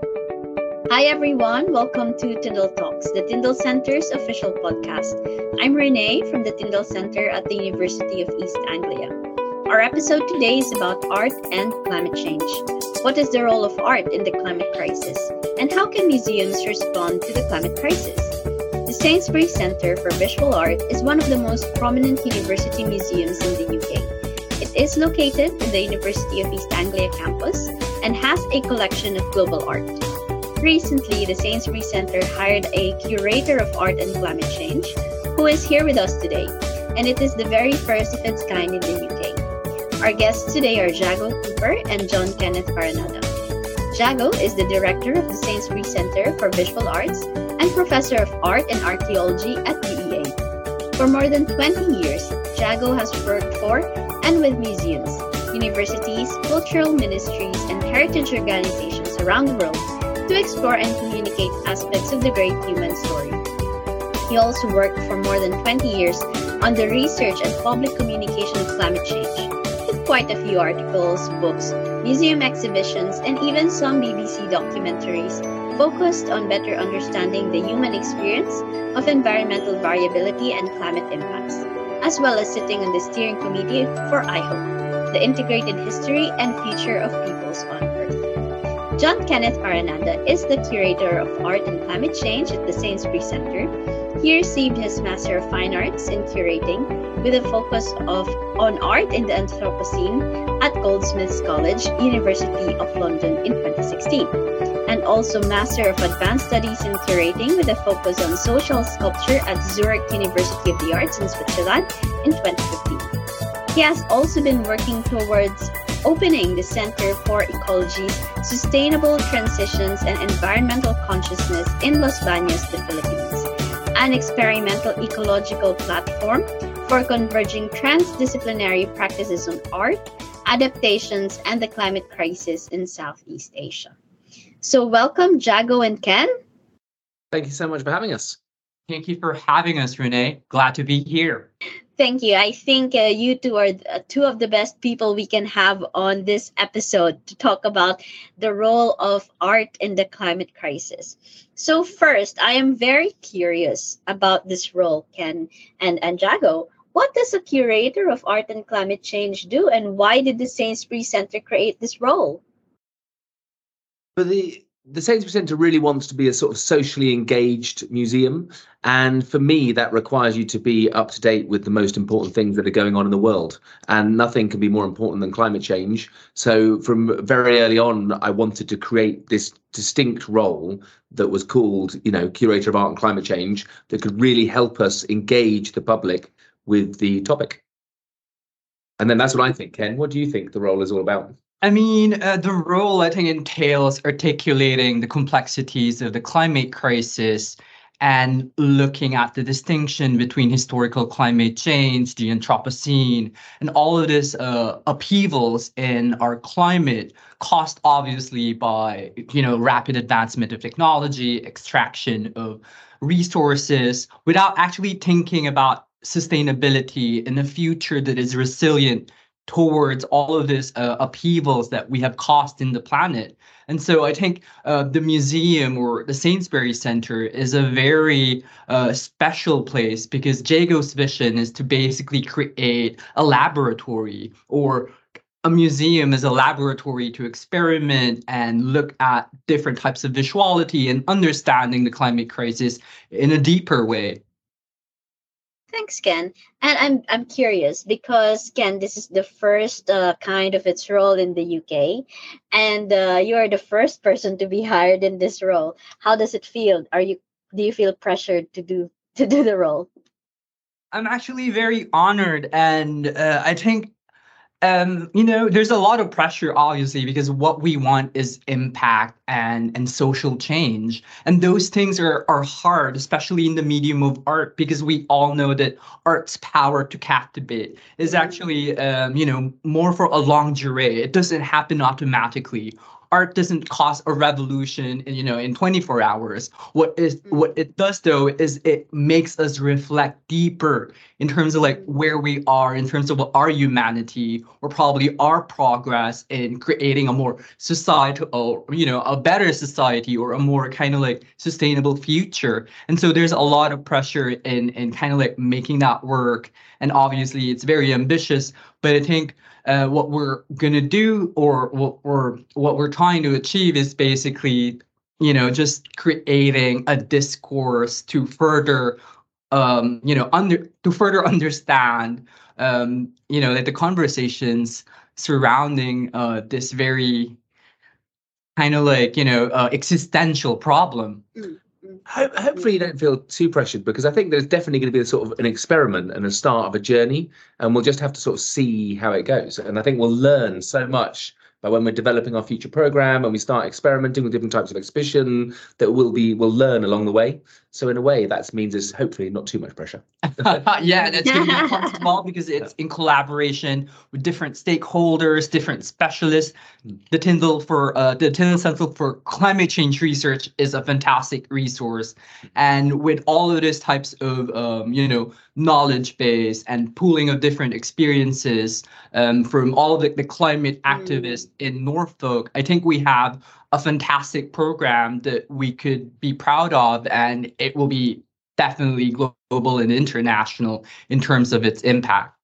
Hi, everyone. Welcome to Tyndall Talks, the Tyndall Center's official podcast. I'm Renee from the Tyndall Center at the University of East Anglia. Our episode today is about art and climate change. What is the role of art in the climate crisis? And how can museums respond to the climate crisis? The Sainsbury Centre for Visual Art is one of the most prominent university museums in the UK. It is located in the University of East Anglia campus and has a collection of global art. Recently, the Sainsbury Center hired a curator of art and climate change who is here with us today, and it is the very first of its kind in the UK. Our guests today are Jago Cooper and John Kenneth Paranada. Jago is the director of the Sainsbury Center for Visual Arts and professor of art and archaeology at UEA. For more than 20 years, Jago has worked for and with museums, universities, cultural ministries, and heritage organizations around the world to explore and communicate aspects of the great human story. He also worked for more than 20 years on the research and public communication of climate change, with quite a few articles, books, museum exhibitions, and even some BBC documentaries focused on better understanding the human experience of environmental variability and climate impacts, as well as sitting on the steering committee for IHOPE, the Integrated History and Future of Peoples on Earth. John Kenneth Paranada is the curator of art and climate change at the Sainsbury Center. He received his Master of Fine Arts in curating with a focus of on art in the Anthropocene at Goldsmiths College, University of London in 2016, and also Master of Advanced Studies in curating with a focus on social sculpture at Zurich University of the Arts in Switzerland in 2015. He has also been working towards opening the Center for Ecology's Sustainable Transitions and Environmental Consciousness in Los Baños, the Philippines, an experimental ecological platform for converging transdisciplinary practices on art, adaptations, and the climate crisis in Southeast Asia. So, welcome, Jago and Ken. Thank you so much for having us. Thank you for having us, Renee. Glad to be here. Thank you. I think uh, you two are uh, two of the best people we can have on this episode to talk about the role of art in the climate crisis. So first, I am very curious about this role, Ken and, and Jago. What does a curator of art and climate change do, and why did the Sainsbury Center create this role? For the the Sainsbury Centre really wants to be a sort of socially engaged museum. And for me, that requires you to be up to date with the most important things that are going on in the world. And nothing can be more important than climate change. So from very early on, I wanted to create this distinct role that was called, you know, curator of art and climate change that could really help us engage the public with the topic. And then that's what I think. Ken, what do you think the role is all about? I mean, uh, the role I think entails articulating the complexities of the climate crisis and looking at the distinction between historical climate change, the Anthropocene, and all of this uh, upheavals in our climate caused obviously by you know rapid advancement of technology, extraction of resources, without actually thinking about sustainability in a future that is resilient towards all of this uh, upheavals that we have caused in the planet. And so I think uh, the museum or the Sainsbury Center is a very uh, special place because Jago's vision is to basically create a laboratory or a museum is a laboratory to experiment and look at different types of visuality and understanding the climate crisis in a deeper way. Thanks, Ken. And I'm I'm curious because Ken, this is the first uh, kind of its role in the UK, and uh, you are the first person to be hired in this role. How does it feel? Are you do you feel pressured to do to do the role? I'm actually very honored, and uh, I think um you know there's a lot of pressure obviously because what we want is impact and and social change. And those things are are hard especially in the medium of art because we all know that art's power to captivate is actually um you know more for a longue durée. It doesn't happen automatically art doesn't cause a revolution in, you know in 24 hours. What is Mm. what it does though is it makes us reflect deeper in terms of like where we are in terms of our humanity or probably our progress in creating a more societal you know a better society or a more kind of like sustainable future. And so there's a lot of pressure in in kind of like making that work. And obviously it's very ambitious but i think uh, what we're gonna do or or what we're trying to achieve is basically you know just creating a discourse to further um you know under to further understand um you know that the conversations surrounding uh this very kind of like you know uh, existential problem Ho- hopefully you don't feel too pressured because I think there's definitely going to be a sort of an experiment and a start of a journey, and we'll just have to sort of see how it goes. And I think we'll learn so much by when we're developing our future program and we start experimenting with different types of exhibition that we'll be we'll learn along the way. So in a way, that means there's hopefully not too much pressure. yeah, that's going to be fun as well because it's in collaboration with different stakeholders, different specialists. The Tyndall for uh, the Tyndall Center for Climate Change Research is a fantastic resource, and with all of these types of um, you know knowledge base and pooling of different experiences um, from all of the, the climate activists in Norfolk, I think we have a fantastic program that we could be proud of, and it will be definitely global and international in terms of its impact.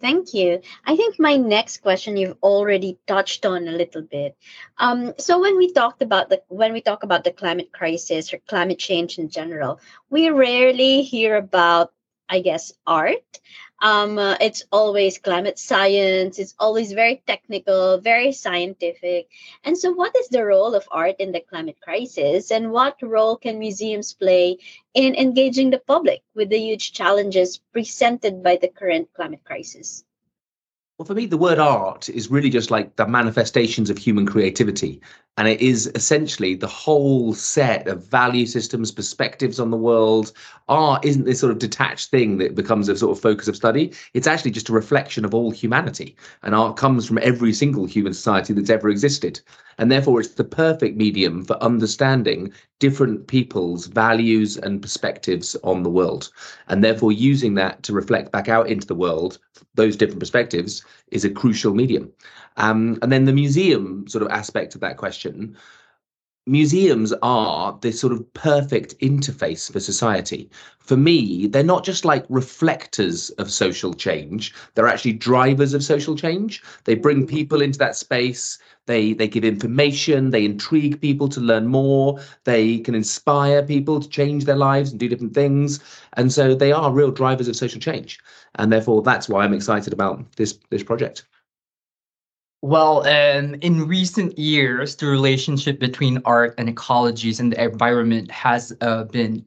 Thank you. I think my next question you've already touched on a little bit. Um, so when we talked about the when we talk about the climate crisis or climate change in general, we rarely hear about, I guess, art. Um, uh, it's always climate science. It's always very technical, very scientific. And so, what is the role of art in the climate crisis, and what role can museums play in engaging the public with the huge challenges presented by the current climate crisis? Well, for me, the word art is really just like the manifestations of human creativity. And it is essentially the whole set of value systems, perspectives on the world. Art isn't this sort of detached thing that becomes a sort of focus of study. It's actually just a reflection of all humanity. And art comes from every single human society that's ever existed. And therefore, it's the perfect medium for understanding different people's values and perspectives on the world. And therefore, using that to reflect back out into the world, those different perspectives, is a crucial medium. Um, and then the museum sort of aspect of that question museums are this sort of perfect interface for society. For me, they're not just like reflectors of social change, they're actually drivers of social change. They bring mm. people into that space. They, they give information, they intrigue people to learn more, they can inspire people to change their lives and do different things. And so they are real drivers of social change. And therefore, that's why I'm excited about this, this project. Well, um, in recent years, the relationship between art and ecologies and the environment has uh, been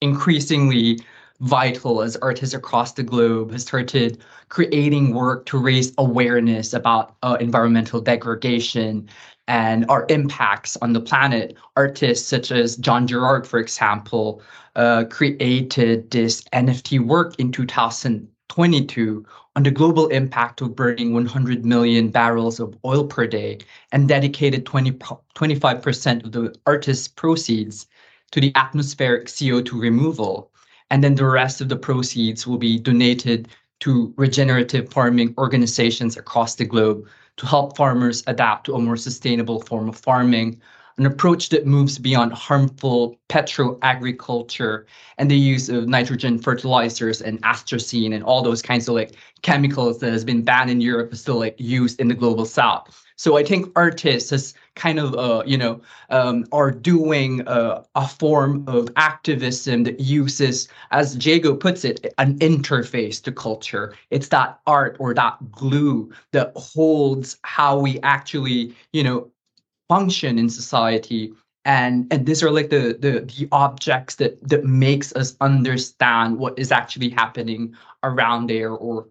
increasingly vital as artists across the globe have started creating work to raise awareness about uh, environmental degradation and our impacts on the planet. Artists such as John Gerrard, for example, uh, created this NFT work in 2022 on the global impact of burning 100 million barrels of oil per day and dedicated 20, 25% of the artist's proceeds to the atmospheric CO2 removal. And then the rest of the proceeds will be donated to regenerative farming organizations across the globe to help farmers adapt to a more sustainable form of farming, an approach that moves beyond harmful petro-agriculture and the use of nitrogen fertilizers and atrazine and all those kinds of like chemicals that has been banned in Europe is still like used in the global south. So I think artists has kind of uh, you know um, are doing uh, a form of activism that uses, as Jago puts it, an interface to culture. It's that art or that glue that holds how we actually you know function in society and and these are like the the the objects that that makes us understand what is actually happening around there or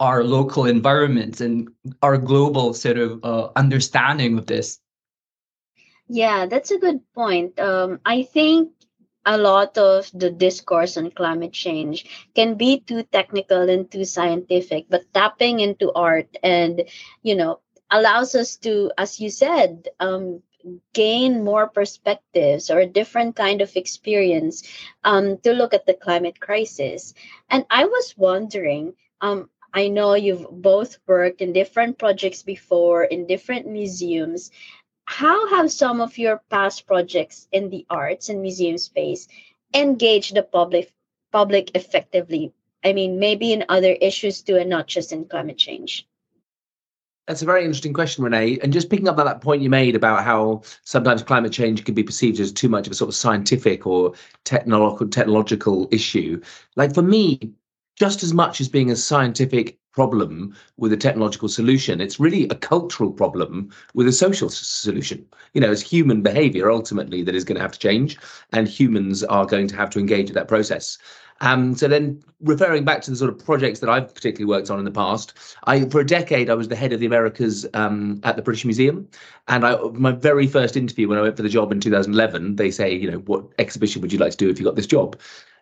our local environments and our global sort of uh, understanding of this Yeah, that's a good point. Um, I think a lot of the discourse on climate change can be too technical and too scientific, but tapping into art and, you know, allows us to, as you said, um, gain more perspectives or a different kind of experience um, to look at the climate crisis. And I was wondering, um, I know you've both worked in different projects before in different museums. How have some of your past projects in the arts and museum space engaged the public public effectively? I mean, maybe in other issues too, and not just in climate change. That's a very interesting question, Renee. And just picking up on that point you made about how sometimes climate change can be perceived as too much of a sort of scientific or technological technological issue. Like for me, just as much as being a scientific problem with a technological solution, it's really a cultural problem with a social solution. You know, it's human behavior ultimately that is going to have to change, and humans are going to have to engage with that process. Um, so then referring back to the sort of projects that I've particularly worked on in the past, I for a decade I was the head of the Americas um, at the British Museum, and I my very first interview when I went for the job in 2011, they say, you know, what exhibition would you like to do if you got this job?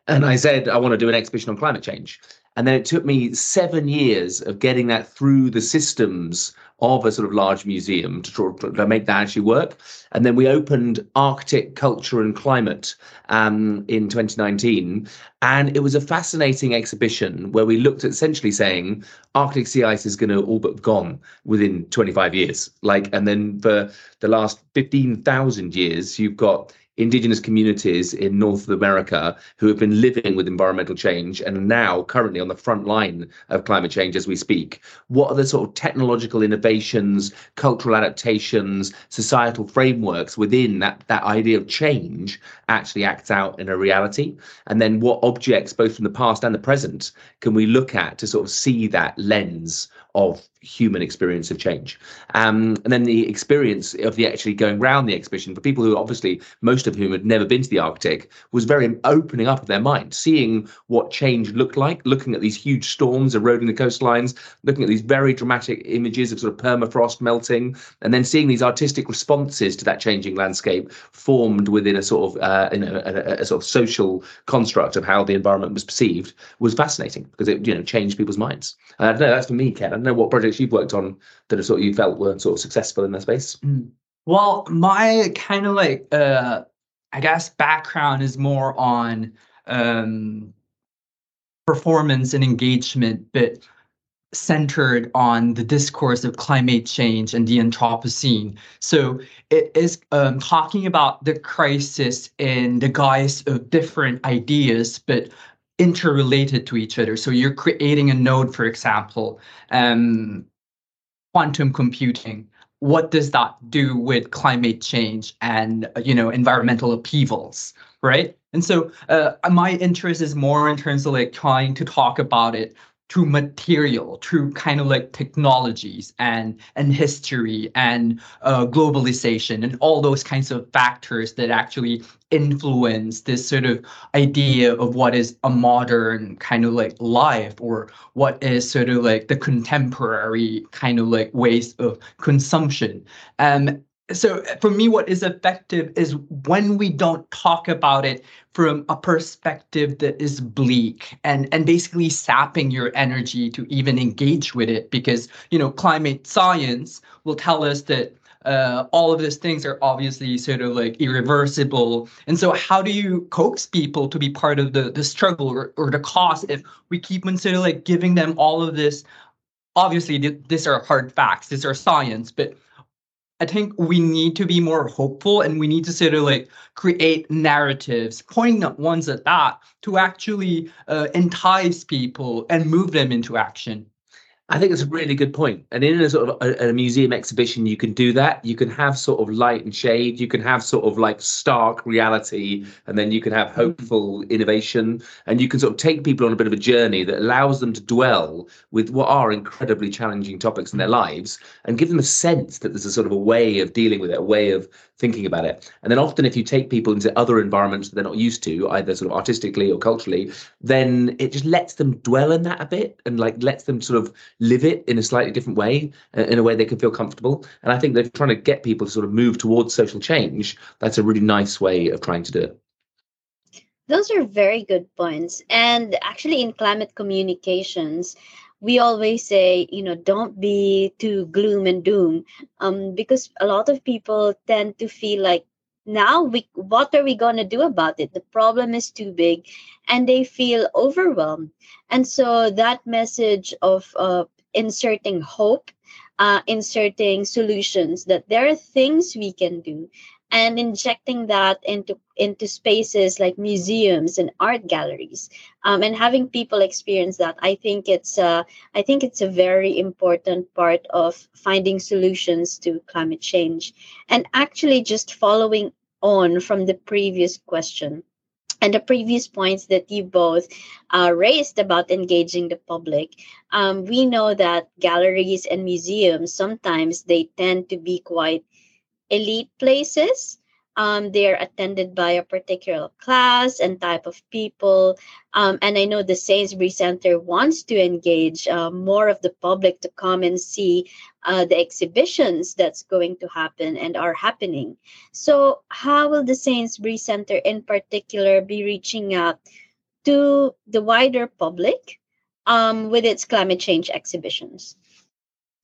And I said, I want to do an exhibition on climate change. And then it took me seven years of getting that through the systems of a sort of large museum to, try, to make that actually work. And then we opened Arctic Culture and Climate um, in 2019. And it was a fascinating exhibition where we looked at essentially saying Arctic sea ice is going to all but gone within 25 years. Like, and then for the last 15,000 years, you've got indigenous communities in North America who have been living with environmental change and now currently on the front line of climate change as we speak. What are the sort of technological innovations, cultural adaptations, societal frameworks within that, that idea of change actually acts out in a reality? And then what objects, both from the past and the present, can we look at to sort of see that lens of human experience of change. Um, and then the experience of the actually going around the exhibition for people who obviously most of whom had never been to the Arctic was very opening up of their mind, seeing what change looked like, looking at these huge storms eroding the coastlines, looking at these very dramatic images of sort of permafrost melting, and then seeing these artistic responses to that changing landscape formed within a sort of uh, in a, a, a sort of social construct of how the environment was perceived was fascinating because it you know changed people's minds. Uh, I don't know. That's for me, Ken. I don't know what projects you've worked on that have sort of you felt were sort of successful in that space. Mm. Well, my kind of like uh, I guess background is more on um, performance and engagement, but centered on the discourse of climate change and the Anthropocene. So it is um, talking about the crisis in the guise of different ideas, but interrelated to each other. So you're creating a node, for example, um, quantum computing. What does that do with climate change and you know environmental upheavals, right? And so uh, my interest is more in terms of like trying to talk about it through material, through kind of like technologies and and history and uh, globalization and all those kinds of factors that actually influence this sort of idea of what is a modern kind of like life or what is sort of like the contemporary kind of like ways of consumption. Um, so for me what is effective is when we don't talk about it from a perspective that is bleak and and basically sapping your energy to even engage with it because you know climate science will tell us that uh, all of these things are obviously sort of like irreversible. And so how do you coax people to be part of the, the struggle or, or the cause if we keep on sort of like giving them all of this? Obviously, th- these are hard facts, these are science, but I think we need to be more hopeful and we need to sort of like create narratives, poignant ones at that, to actually uh, entice people and move them into action. I think it's a really good point. And in a sort of a, a, museum exhibition, you can do that. You can have sort of light and shade. You can have sort of like stark reality, and then you can have mm-hmm. hopeful innovation. And you can sort of take people on a bit of a journey that allows them to dwell with what are incredibly challenging topics in their lives and give them a sense that there's a sort of a way of dealing with it, a way of thinking about it. And then often, if you take people into other environments that they're not used to, either sort of artistically or culturally, then it just lets them dwell in that a bit and like lets them sort of live it in a slightly different way, uh, in a way they can feel comfortable. And I think they're trying to get people to sort of move towards social change. That's a really nice way of trying to do it. Those are very good points. And actually, in climate communications, we always say, you know, don't be too gloom and doom, um, because a lot of people tend to feel like now we what are we going to do about it? The problem is too big. And they feel overwhelmed. And so that message of uh, inserting hope uh, inserting solutions that there are things we can do and injecting that into into spaces like museums and art galleries. Um, and having people experience that i think it's uh, i think it's a very important part of finding solutions to climate change. And actually just following on from the previous question and the previous points that you both uh, raised about engaging the public um, we know that galleries and museums sometimes they tend to be quite elite places um, they're attended by a particular class and type of people. Um, and I know the Sainsbury Center wants to engage uh, more of the public to come and see uh, the exhibitions that's going to happen and are happening. So, how will the Sainsbury Center in particular be reaching out to the wider public um, with its climate change exhibitions?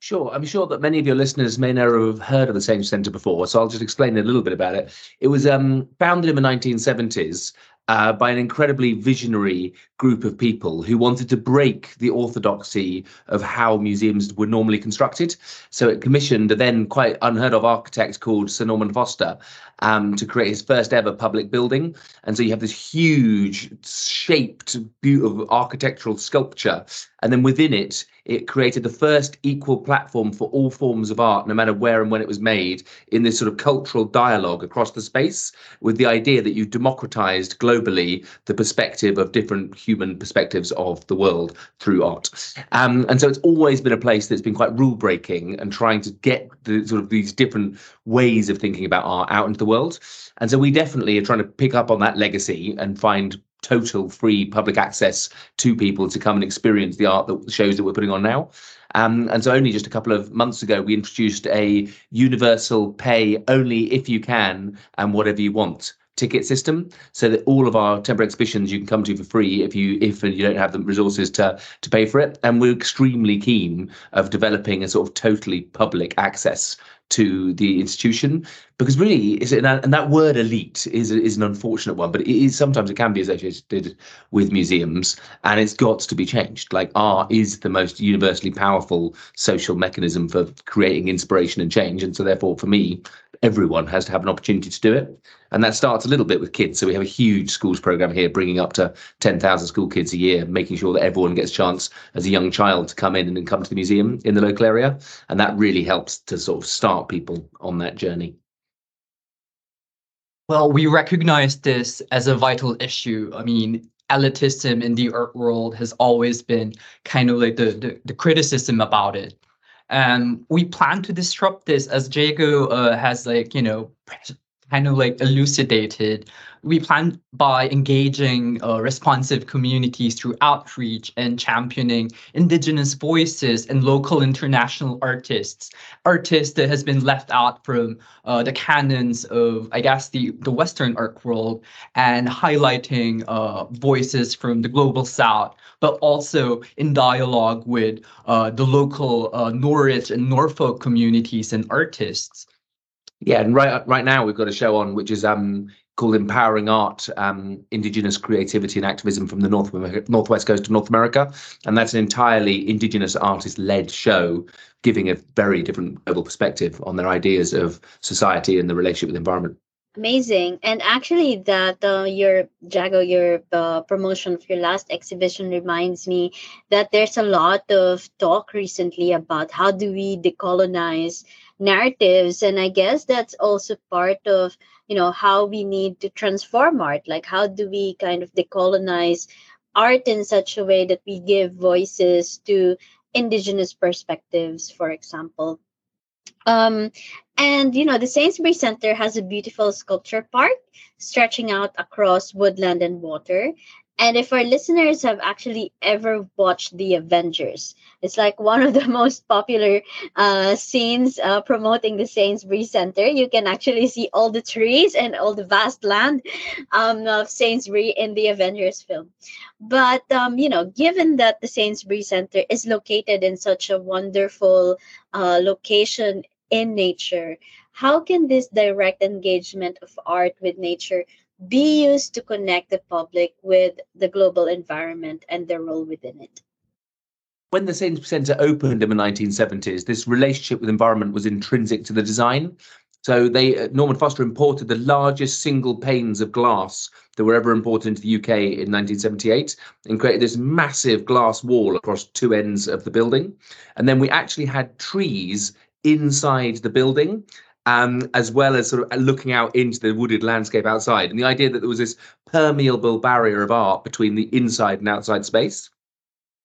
Sure. I'm sure that many of your listeners may never have heard of the Sainsbury Centre before, so I'll just explain a little bit about it. It was um, founded in the 1970s uh, by an incredibly visionary group of people who wanted to break the orthodoxy of how museums were normally constructed. So it commissioned a then quite unheard of architect called Sir Norman Foster um, to create his first ever public building. And so you have this huge, shaped, beautiful architectural sculpture. And then within it, it created the first equal platform for all forms of art, no matter where and when it was made, in this sort of cultural dialogue across the space, with the idea that you democratized globally the perspective of different human perspectives of the world through art. Um, and so it's always been a place that's been quite rule breaking and trying to get the sort of these different ways of thinking about art out into the world. And so we definitely are trying to pick up on that legacy and find total free public access to people to come and experience the art that shows that we're putting on now. Um, and so only just a couple of months ago, we introduced a universal pay only if you can and whatever you want ticket system so that all of our temporary exhibitions you can come to for free if you if and you don't have the resources to to pay for it. And we're extremely keen of developing a sort of totally public access to the institution because really is it and that word elite is is an unfortunate one but it is sometimes it can be associated with museums and it's got to be changed. Like art is the most universally powerful social mechanism for creating inspiration and change and so therefore for me everyone has to have an opportunity to do it and that starts a little bit with kids. So we have a huge schools program here, bringing up to 10,000 school kids a year, making sure that everyone gets a chance as a young child to come in and come to the museum in the local area. And that really helps to sort of start people on that journey. Well, we recognize this as a vital issue. I mean, elitism in the art world has always been kind of like the, the, the criticism about it. And we plan to disrupt this as Jago uh, has like, you know, kind of like elucidated, we plan by engaging uh, responsive communities through outreach and championing indigenous voices and local international artists, artists that has been left out from uh, the canons of, I guess, the, the Western art world, and highlighting uh, voices from the global South, but also in dialogue with uh, the local uh, Norwich and Norfolk communities and artists. Yeah, and right right now we've got a show on which is um called Empowering Art, um, Indigenous Creativity and Activism from the North Northwest Coast of North America, and that's an entirely Indigenous artist-led show, giving a very different global perspective on their ideas of society and the relationship with the environment. Amazing, and actually, that uh, your Jago, your uh, promotion of your last exhibition reminds me that there's a lot of talk recently about how do we decolonize narratives. And i guess that's also part of you know how we need to transform art. Like how do we kind of decolonize art in such a way that we give voices to indigenous perspectives for example? Um, and you know the sainsbury center has a beautiful sculpture park stretching out across woodland and water And if our listeners have actually ever watched The Avengers, it's like one of the most popular uh, scenes uh, promoting the Sainsbury Center. You can actually see all the trees and all the vast land um, of Sainsbury in the Avengers film. But, um, you know, given that the Sainsbury Center is located in such a wonderful uh, location in nature, how can this direct engagement of art with nature be used to connect the public with the global environment and their role within it. When the Sainsbury Centre opened in the 1970s, this relationship with environment was intrinsic to the design. So they uh, Norman Foster imported the largest single panes of glass that were ever imported into the UK in 1978 and created this massive glass wall across two ends of the building. And then we actually had trees inside the building um, as well as sort of looking out into the wooded landscape outside. And the idea that there was this permeable barrier of art between the inside and outside space.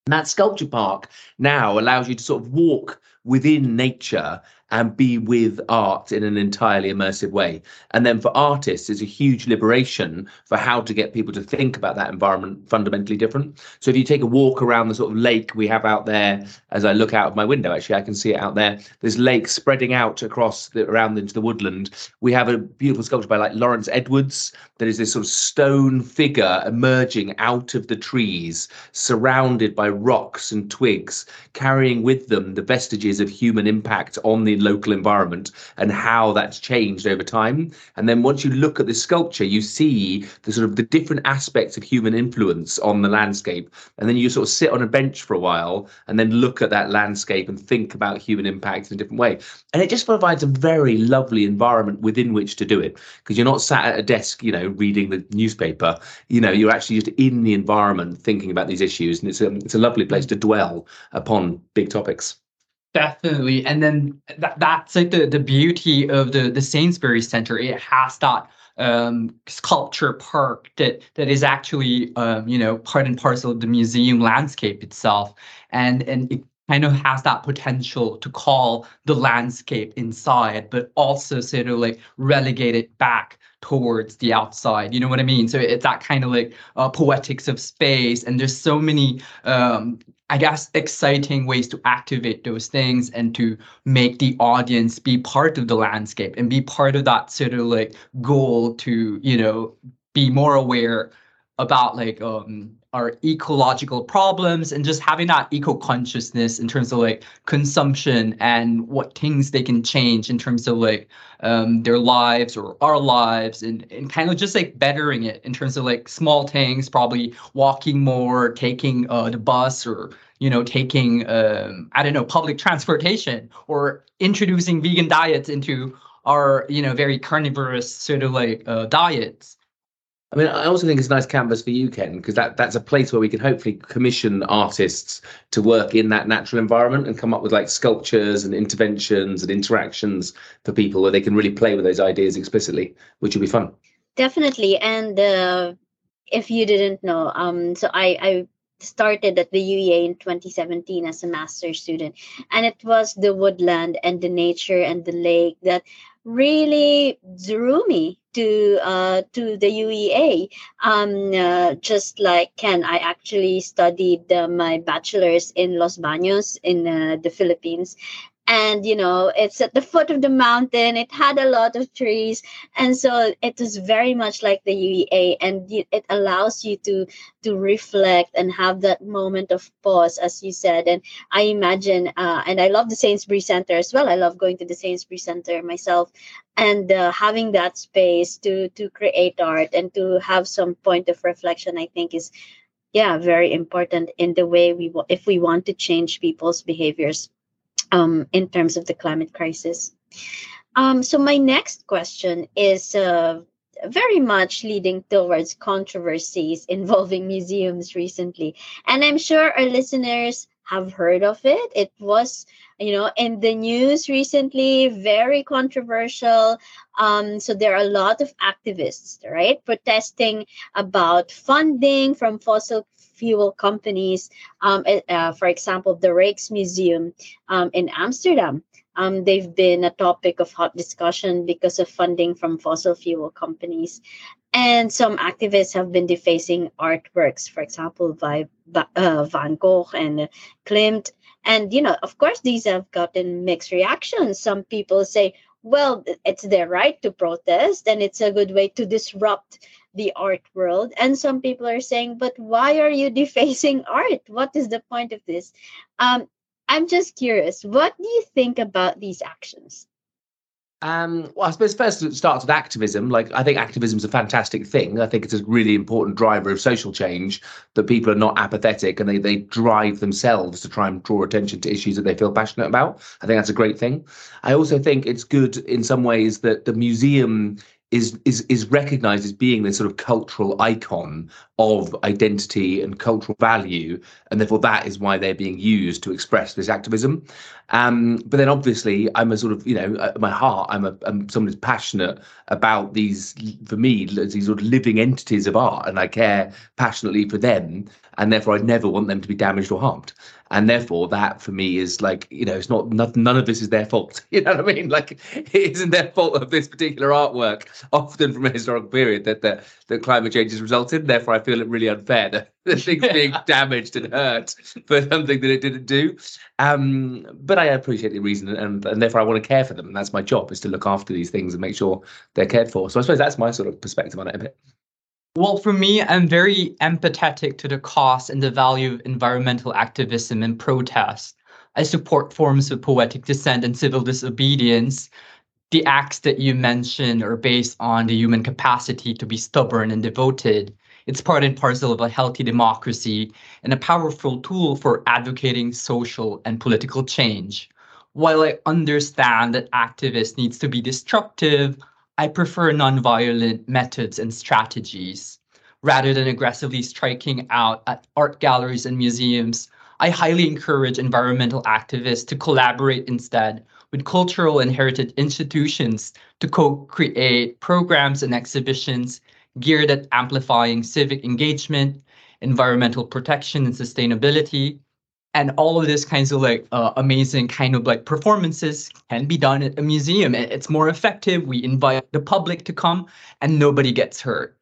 And that sculpture park now allows you to sort of walk within nature and be with art in an entirely immersive way. And then for artists, it's a huge liberation for how to get people to think about that environment fundamentally different. So if you take a walk around the sort of lake we have out there, as I look out of my window, actually, I can see it out there. This lake spreading out across the, around into the woodland. We have a beautiful sculpture by like Laurence Edwards that is this sort of stone figure emerging out of the trees, surrounded by rocks and twigs, carrying with them the vestiges of human impact on the local environment and how that's changed over time. And then once you look at the sculpture, you see the sort of the different aspects of human influence on the landscape. And then you sort of sit on a bench for a while and then look at that landscape and think about human impact in a different way. And it just provides a very lovely environment within which to do it because you're not sat at a desk, you know, reading the newspaper. You know, you're actually just in the environment thinking about these issues. And it's a, it's a lovely place to dwell upon big topics. Definitely. And then that, that's like the, the beauty of the, the Sainsbury Center. It has that um, sculpture park that that is actually um, you know part and parcel of the museum landscape itself, and and it kind of has that potential to call the landscape inside, but also sort of like relegate it back towards the outside. You know what I mean? So it's that kind of like uh, poetics of space, and there's so many, um, I guess, exciting ways to activate those things and to make the audience be part of the landscape and be part of that sort of like goal to, you know, be more aware about like um our ecological problems and just having that eco consciousness in terms of like consumption and what things they can change in terms of like um, their lives or our lives and, and kind of just like bettering it in terms of like small things probably walking more taking uh, the bus or you know taking um, i don't know public transportation or introducing vegan diets into our you know very carnivorous sort of like uh, diets I mean, I also think it's a nice canvas for you, Ken, because that, that's a place where we can hopefully commission artists to work in that natural environment and come up with like sculptures and interventions and interactions for people where they can really play with those ideas explicitly, which will be fun. Definitely. And uh, if you didn't know, um, so I, I started at the UEA in 2017 as a master's student, and it was the woodland and the nature and the lake that really drew me to uh, to the UEA. Um, uh, just like Ken, I actually studied uh, my bachelor's in Los Baños in uh, the Philippines, and you know it's at the foot of the mountain it had a lot of trees and so it was very much like the UEA and it allows you to to reflect and have that moment of pause as you said and I imagine uh, and I love the Sainsbury Center as well I love going to the Sainsbury Center myself and uh, having that space to to create art and to have some point of reflection I think is yeah very important in the way we if we want to change people's behaviors um, in terms of the climate crisis. Um, so my next question is uh, very much leading towards controversies involving museums recently, and I'm sure our listeners have heard of it. It was, you know, in the news recently, very controversial. Um, so there are a lot of activists, right, protesting about funding from fossil fuel companies. Um, eh, uh, for example, the Rijksmuseum um, in Amsterdam Um, they've been a topic of hot discussion because of funding from fossil fuel companies. And some activists have been defacing artworks, for example, by uh, Van Gogh and Klimt. And, you know, of course, these have gotten mixed reactions. Some people say, well, it's their right to protest and it's a good way to disrupt the art world. And some people are saying, but why are you defacing art? What is the point of this? Um, I'm just curious, what do you think about these actions? Um, well, I suppose first it starts with activism. Like, I think activism is a fantastic thing. I think it's a really important driver of social change that people are not apathetic and they, they drive themselves to try and draw attention to issues that they feel passionate about. I think that's a great thing. I also think it's good in some ways that the museum is is is recognized as being this sort of cultural icon of identity and cultural value and therefore that is why they're being used to express this activism um, but then obviously i'm a sort of you know at my heart i'm a i'm someone who's passionate about these for me these sort of living entities of art and i care passionately for them and therefore i never want them to be damaged or harmed. And therefore that for me is like you know it's not nothing none of this is their fault. You know what i mean? Like it isn't their fault of this particular artwork often from a historical period that the, that climate change has resulted therefore i feel it really unfair that the thing's being damaged and hurt for something that it didn't do um, but i appreciate the reason and, and therefore i want to care for them and that's my job is to look after these things and make sure they're cared for so i suppose that's my sort of perspective on it a bit well, for me, I'm very empathetic to the cost and the value of environmental activism and protest. I support forms of poetic dissent and civil disobedience. The acts that you mentioned are based on the human capacity to be stubborn and devoted. It's part and parcel of a healthy democracy and a powerful tool for advocating social and political change. While I understand that activists needs to be destructive, I prefer nonviolent methods and strategies. Rather than aggressively striking out at art galleries and museums, I highly encourage environmental activists to collaborate instead with cultural and heritage institutions to co-create programs and exhibitions geared at amplifying civic engagement, environmental protection and sustainability, and all of this kinds of like uh, amazing kind of like performances can be done at a museum. It's more effective. We invite the public to come and nobody gets hurt.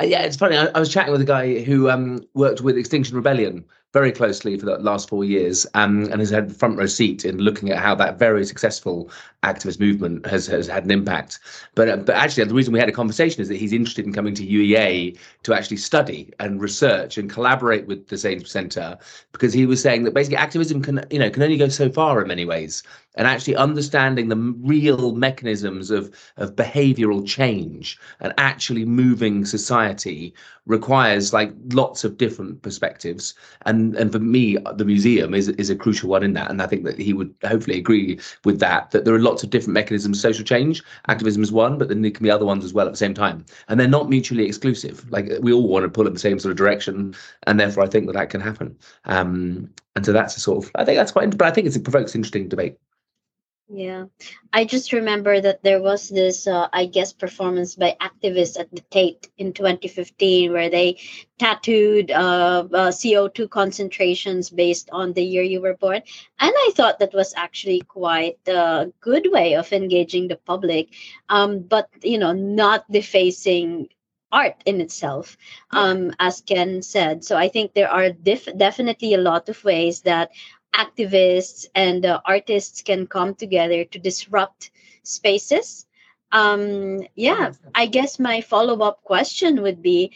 Uh, yeah it's funny. I, I, was chatting with a guy who um, worked with extinction rebellion very closely for the last four years um, and has had the front row seat in looking at how that very successful activist movement has, has had an impact. But uh, but actually, the reason we had a conversation is that he's interested in coming to UEA to actually study and research and collaborate with the Sainsbury Centre because he was saying that basically activism can you know can only go so far in many ways and actually understanding the real mechanisms of of behavioral change and actually moving society requires like lots of different perspectives. And and for me the museum is is a crucial one in that. And i think that he would hopefully agree with that that there are lots of different mechanisms. Of social change activism is one but then there can be other ones as well at the same time. And they're not mutually exclusive. Like we all want to pull in the same sort of direction and therefore i think that that can happen. Um and so that's a sort of i think that's quite but i think it provokes interesting debate yeah. I just remember that there was this, uh, I guess, performance by activists at the Tate in 2015 where they tattooed uh, uh, CO2 concentrations based on the year you were born. And I thought that was actually quite a good way of engaging the public, um, but, you know, not defacing art in itself um, as ken said so i think there are def- definitely a lot of ways that activists and uh, artists can come together to disrupt spaces. Um, yeah, I guess my follow up question would be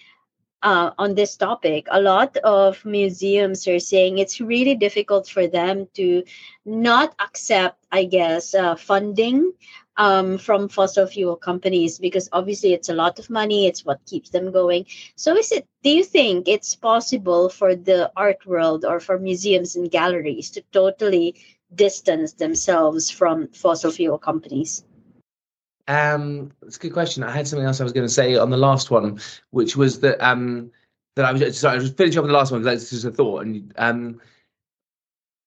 uh, on this topic. A lot of museums are saying it's really difficult for them to not accept, I guess, uh, funding um, from fossil fuel companies because obviously it's a lot of money it's what keeps them going so is it do you think it's possible for the art world or for museums and galleries to totally distance themselves from fossil fuel companies um it's a good question. I had something else i was going to say on the last one which was that um that i was sorry i was finishing up on the last one because that's just a thought and um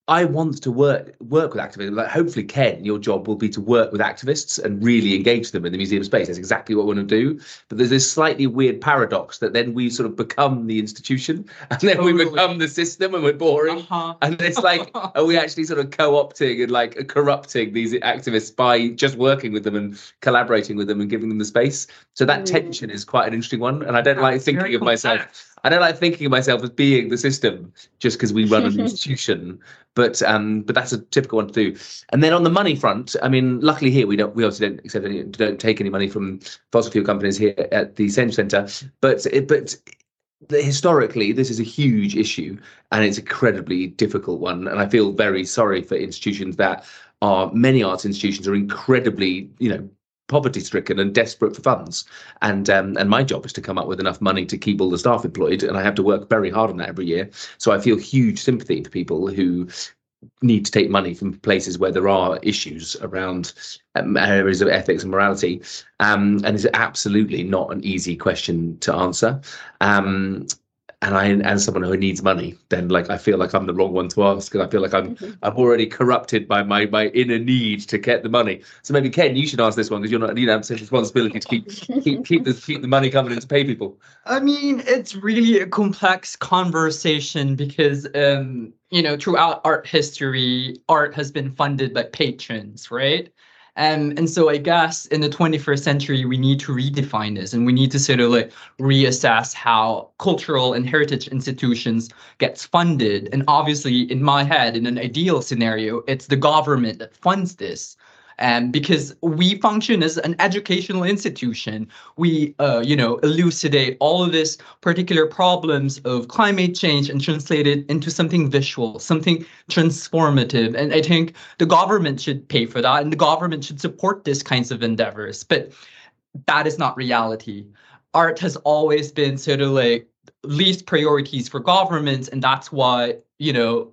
I want to work work with activists. Like hopefully, Ken, your job will be to work with activists and really engage them in the museum space. That's exactly what we want to do. But there's this slightly weird paradox that then we sort of become the institution, and then totally. we become the system, and we're boring. Uh-huh. And it's like, are we actually sort of co-opting and like corrupting these activists by just working with them and collaborating with them and giving them the space? So that mm. tension is quite an interesting one, and I don't That's like thinking of myself I don't like thinking of myself as being the system just because we run an institution. But um, but that's a typical one to do. And then on the money front, I mean, luckily here we don't we obviously don't accept any don't take any money from fossil fuel companies here at the Sainsbury Centre. But but historically this is a huge issue and it's incredibly difficult one. And I feel very sorry for institutions that are many arts institutions are incredibly you know poverty stricken and desperate for funds. And um, and my job is to come up with enough money to keep all the staff employed, and I have to work very hard on that every year. So I feel huge sympathy for people who need to take money from places where there are issues around um, areas of ethics and morality um, and it's absolutely not an easy question to answer um, and I and someone who needs money, then like I feel like I'm the wrong one to ask, and I feel like I'm mm-hmm. I'm already corrupted by my my inner need to get the money. So maybe Ken, you should ask this one because you're not you don't have such responsibility to keep keep keep the keep the money coming in to pay people. I mean, it's really a complex conversation because um you know throughout art history, art has been funded by patrons, right? Um, and so I guess in the 21st century, we need to redefine this and we need to sort of like reassess how cultural and heritage institutions gets funded. And obviously, in my head, in an ideal scenario, it's the government that funds this um, because we function as an educational institution. We, uh, you know, elucidate all of this particular problems of climate change and translate it into something visual, something transformative. And I think the government should pay for that, and the government should support these kinds of endeavors. But that is not reality. Art has always been sort of like least priorities for governments, and that's why you know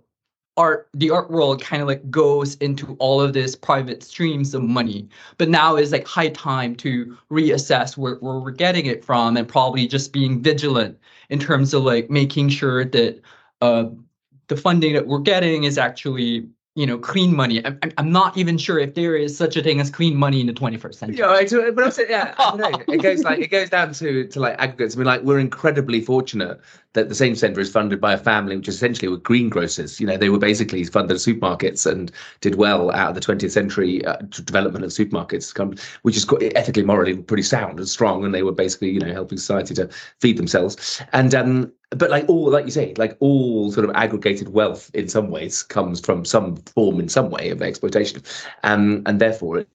art the art world kind of like goes into all of this private streams of money. But now is like high time to reassess where, where we're getting it from and probably just being vigilant in terms of like making sure that uh, the funding that we're getting is actually you know, clean money. I'm, I'm not even sure if there is such a thing as clean money in the 21st century. Yeah, but also, yeah, it goes like it goes down to to like aggregates. I mean, like we're incredibly fortunate that the same centre is funded by a family which essentially were greengrocers. You know, they were basically funded supermarkets and did well out of the 20th century uh, development of supermarkets, which is ethically, morally pretty sound and strong. And they were basically, you know, helping society to feed themselves. And um, but like all like you say like all sort of aggregated wealth in some ways comes from some form in some way of exploitation. Um, and therefore it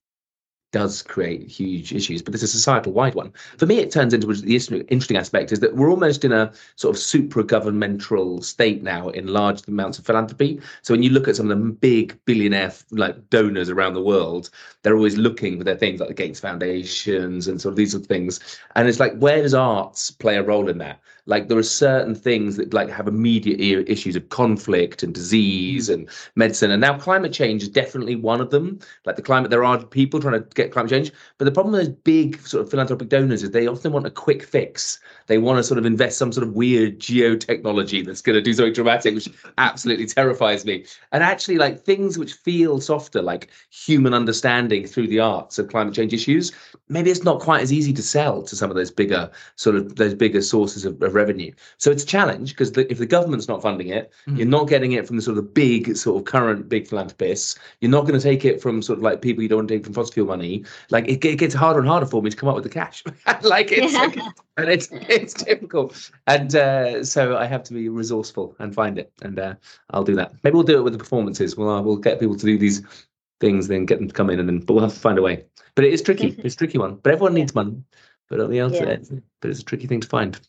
does create huge issues but there's a societal wide one. For me it turns into the interesting aspect is that we're almost in a sort of supra governmental state now in large amounts of philanthropy. So when you look at some of the big billionaire like donors around the world they're always looking for their things like the Gates foundations and sort of these sort of things. And it's like where does arts play a role in that like there are certain things that like have immediate issues of conflict and disease mm. and medicine and now climate change is definitely one of them. Like the climate there are people trying to get climate change but the problem with those big sort of philanthropic donors is they often want a quick fix. They want to sort of invest some sort of weird geotechnology that's going to do something dramatic which absolutely terrifies me. And actually like things which feel softer like human understanding through the arts of climate change issues maybe it's not quite as easy to sell to some of those bigger sort of those bigger sources of, of of revenue. So it's a challenge because if the government's not funding it, mm. you're not getting it from the sort of big, sort of current big philanthropists. You're not going to take it from sort of like people you don't want to take from fossil fuel money. Like it, it gets harder and harder for me to come up with the cash. like it's yeah. like, and it's it's difficult. And uh, so I have to be resourceful and find it. And uh, I'll do that. Maybe we'll do it with the performances. We'll uh, we'll get people to do these things, then get them to come in, and then but we'll have to find a way. But it is tricky. it's a tricky one. But everyone needs money. But on the answer, yeah. but it's a tricky thing to find.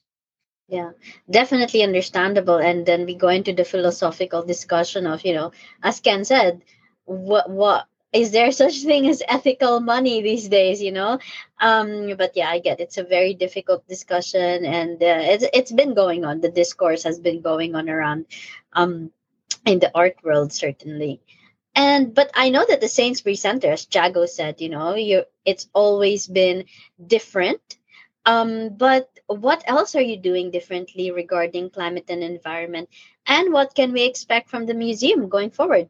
Yeah, definitely understandable. And then we go into the philosophical discussion of, you know, as Ken said, what what is there such thing as ethical money these days? You know, um, but yeah, I get it's a very difficult discussion, and uh, it's it's been going on. The discourse has been going on around, um, in the art world certainly. And but I know that the Sainsbury Center, as Jago said, you know, you it's always been different Um, but what else are you doing differently regarding climate and environment? And what can we expect from the museum going forward?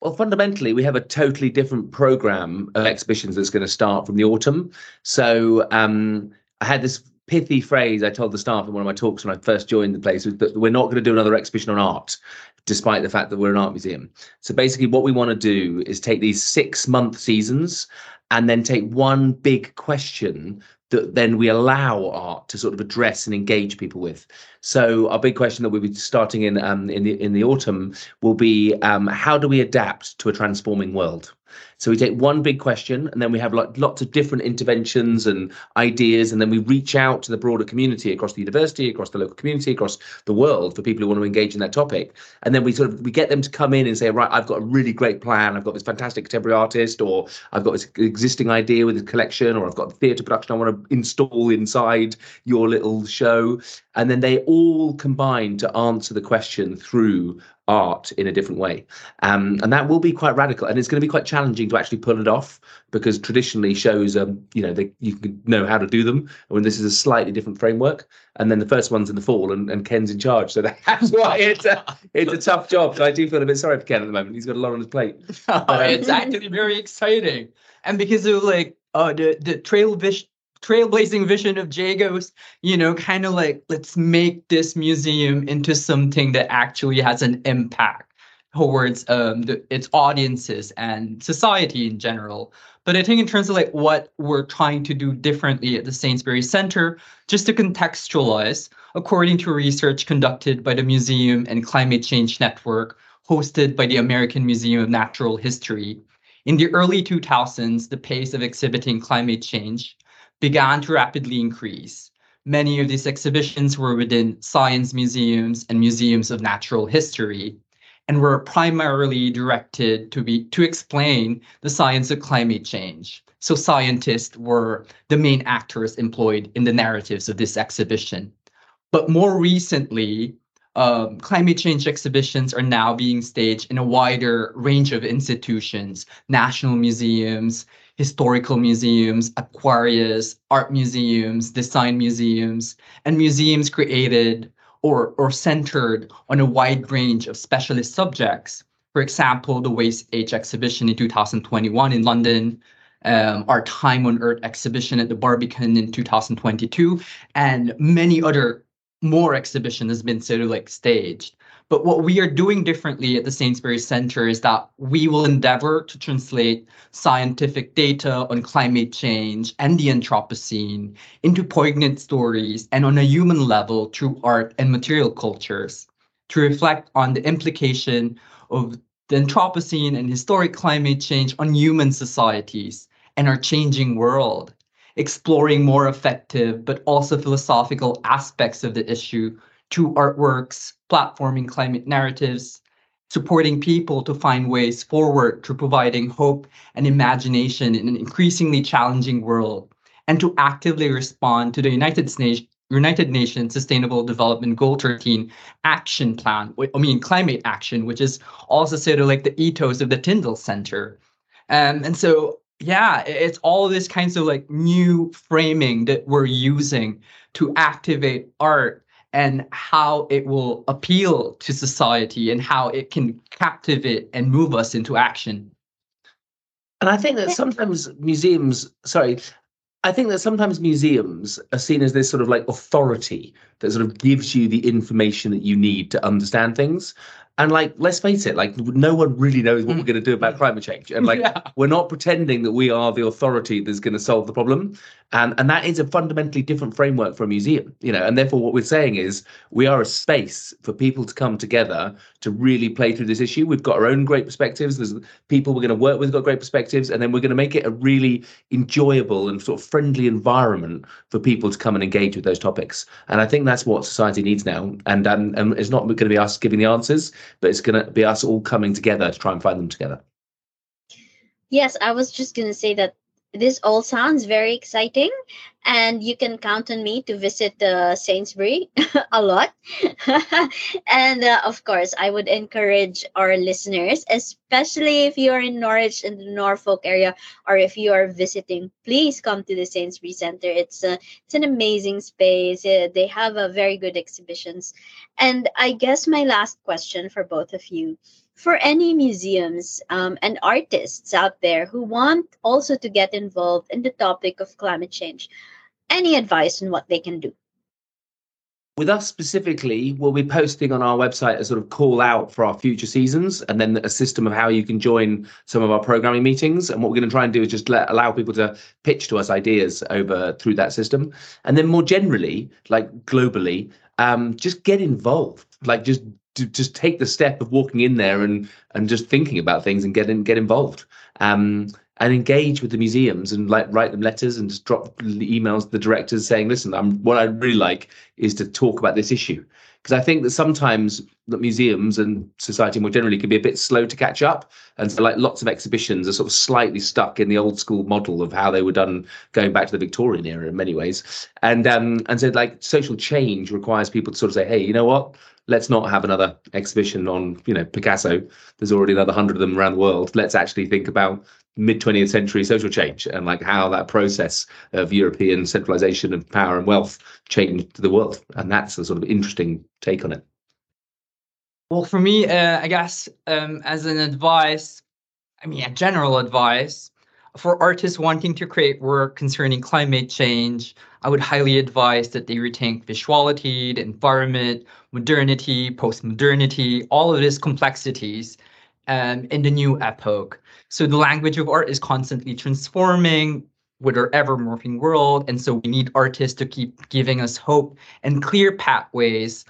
Well, fundamentally, we have a totally different program of exhibitions that's going to start from the autumn. So um, I had this pithy phrase I told the staff in one of my talks when I first joined the place was that we're not going to do another exhibition on art, despite the fact that we're an art museum. So basically, what we want to do is take these six month seasons and then take one big question that then we allow art to sort of address and engage people with. So our big question that we'll be starting in um, in the in the autumn will be um, how do we adapt to a transforming world? So we take one big question and then we have like lots of different interventions and ideas. And then we reach out to the broader community across the university, across the local community, across the world for people who want to engage in that topic. And then we sort of we get them to come in and say, right, I've got a really great plan. I've got this fantastic contemporary artist, or I've got this existing idea with a collection, or I've got a theatre production I want to install inside your little show. And then they all combine to answer the question through art in a different way. Um, and that will be quite radical and it's going to be quite challenging to actually pull it off because traditionally shows, um, you know, they, you know how to do them. When this is a slightly different framework. And then the first one's in the fall and, and Ken's in charge. So that's why it's a, it's a tough job. So I do feel a bit sorry for Ken at the moment. He's got a lot on his plate. But, um, it's actually very exciting. And because of like uh, the, the trail vision, trailblazing vision of Jago's, you know, kind of like let's make this museum into something that actually has an impact towards um, the, its audiences and society in general. But I think in terms of like what we're trying to do differently at the Sainsbury Center, just to contextualize, according to research conducted by the Museum and Climate Change Network, hosted by the American Museum of Natural History, in the early 2000s, the pace of exhibiting climate change began to rapidly increase. Many of these exhibitions were within science museums and museums of natural history and were primarily directed to be to explain the science of climate change. So scientists were the main actors employed in the narratives of this exhibition. But more recently, um, climate change exhibitions are now being staged in a wider range of institutions, national museums, historical museums, aquarius, art museums, design museums, and museums created or, or centered on a wide range of specialist subjects. For example, the Waste Age exhibition in 2021 in London, um, our Time on Earth exhibition at the Barbican in 2022, and many other more exhibition has been sort of like staged. But what we are doing differently at the Sainsbury Center is that we will endeavor to translate scientific data on climate change and the Anthropocene into poignant stories and on a human level through art and material cultures to reflect on the implication of the Anthropocene and historic climate change on human societies and our changing world, exploring more effective but also philosophical aspects of the issue to artworks, platforming climate narratives, supporting people to find ways forward to providing hope and imagination in an increasingly challenging world, and to actively respond to the United States United Nations Sustainable Development Goal 13 action plan, I mean climate action, which is also sort of like the ethos of the Tyndall Center. Um, and so yeah, it's all this kinds of like new framing that we're using to activate art and how it will appeal to society and how it can captivate and move us into action. And I think that sometimes museums, sorry, I think that sometimes museums are seen as this sort of like authority that sort of gives you the information that you need to understand things. And like, let's face it, like no one really knows what we're mm. going to do about climate change. And like, yeah. we're not pretending that we are the authority that's going to solve the problem. And and that is a fundamentally different framework for a museum, you know. And therefore, what we're saying is we are a space for people to come together to really play through this issue. We've got our own great perspectives. There's people we're going to work with got great perspectives, and then we're going to make it a really enjoyable and sort of friendly environment for people to come and engage with those topics. And I think that's what society needs now. And um, and it's not going to be us giving the answers but it's going to be us all coming together to try and find them together. Yes, I was just going to say that this all sounds very exciting and you can count on me to visit the Sainsbury a lot. and uh, of course, I would encourage our listeners, especially if you are in Norwich in the Norfolk area, or if you are visiting, please come to the Sainsbury Center. It's a, it's an amazing space. Uh, they have a very good exhibitions. And I guess my last question for both of you for any museums um, and artists out there who want also to get involved in the topic of climate change, any advice on what they can do? With us specifically, we'll be posting on our website a sort of call out for our future seasons and then a system of how you can join some of our programming meetings. And what we're going to try and do is just let, allow people to pitch to us ideas over through that system. And then more generally, like globally, um, just get involved. Like just just take the step of walking in there and and just thinking about things and get in, get involved. Um, and engage with the museums and like write them letters and just drop emails to the directors saying listen i'm what i really like is to talk about this issue. Because i think that sometimes the museums and society more generally can be a bit slow to catch up. And so like lots of exhibitions are sort of slightly stuck in the old school model of how they were done going back to the victorian era in many ways. And um and so like social change requires people to sort of say hey you know what? Let's not have another exhibition on you know picasso. There's already another hundred of them around the world. Let's actually think about mid 20th century social change and like how that process of european centralization of power and wealth changed the world. And that's a sort of interesting take on it well for me uh, i guess um, as an advice i mean a general advice for artists wanting to create work concerning climate change I would highly advise that they rethink visuality, the environment, modernity, post-modernity, all of these complexities um, in the new epoch. So the language of art is constantly transforming with our ever-morphing world. And so we need artists to keep giving us hope and clear pathways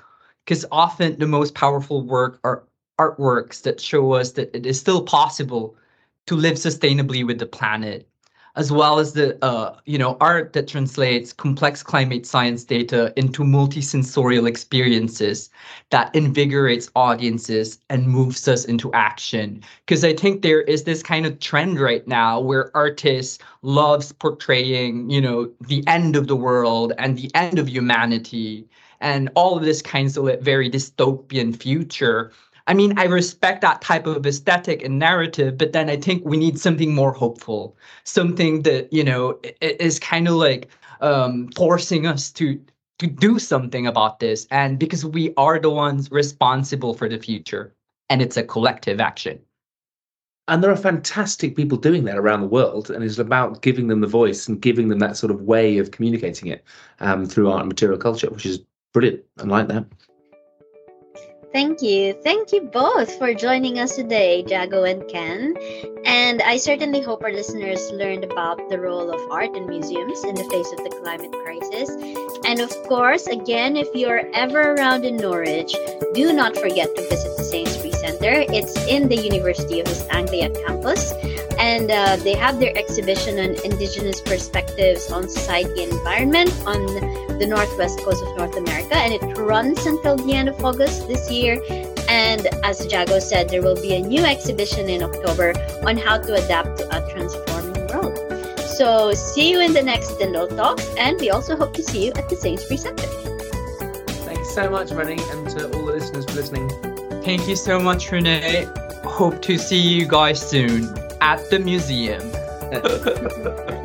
because often the most powerful work are artworks that show us that it is still possible to live sustainably with the planet as well as the uh, you know art that translates complex climate science data into multisensorial experiences that invigorates audiences and moves us into action. Because i think there is this kind of trend right now where artists loves portraying you know the end of the world and the end of humanity and all of this kinds of very dystopian future. I mean, I respect that type of aesthetic and narrative, but then I think we need something more hopeful, something that you know is kind of like um, forcing us to to do something about this, and because we are the ones responsible for the future, and it's a collective action. And there are fantastic people doing that around the world, and it's about giving them the voice and giving them that sort of way of communicating it um, through art and material culture, which is brilliant. I like that. Thank you. Thank you both for joining us today, Jago and Ken. And I certainly hope our listeners learned about the role of art in museums in the face of the climate crisis. And of course, again, if you're ever around in Norwich, do not forget to visit the Sainsbury Center. It's in the University of East Anglia campus. And uh, they have their exhibition on Indigenous perspectives on society and environment on the northwest coast of North America. And it runs until the end of August this year. And as Jago said, there will be a new exhibition in October on how to adapt to a transforming world. So see you in the next Tyndall Talks, and we also hope to see you at the Sainsbury Center. Thanks so much, Renee, and to all the listeners for listening. Thank you so much, Renee. Hope to see you guys soon at the museum.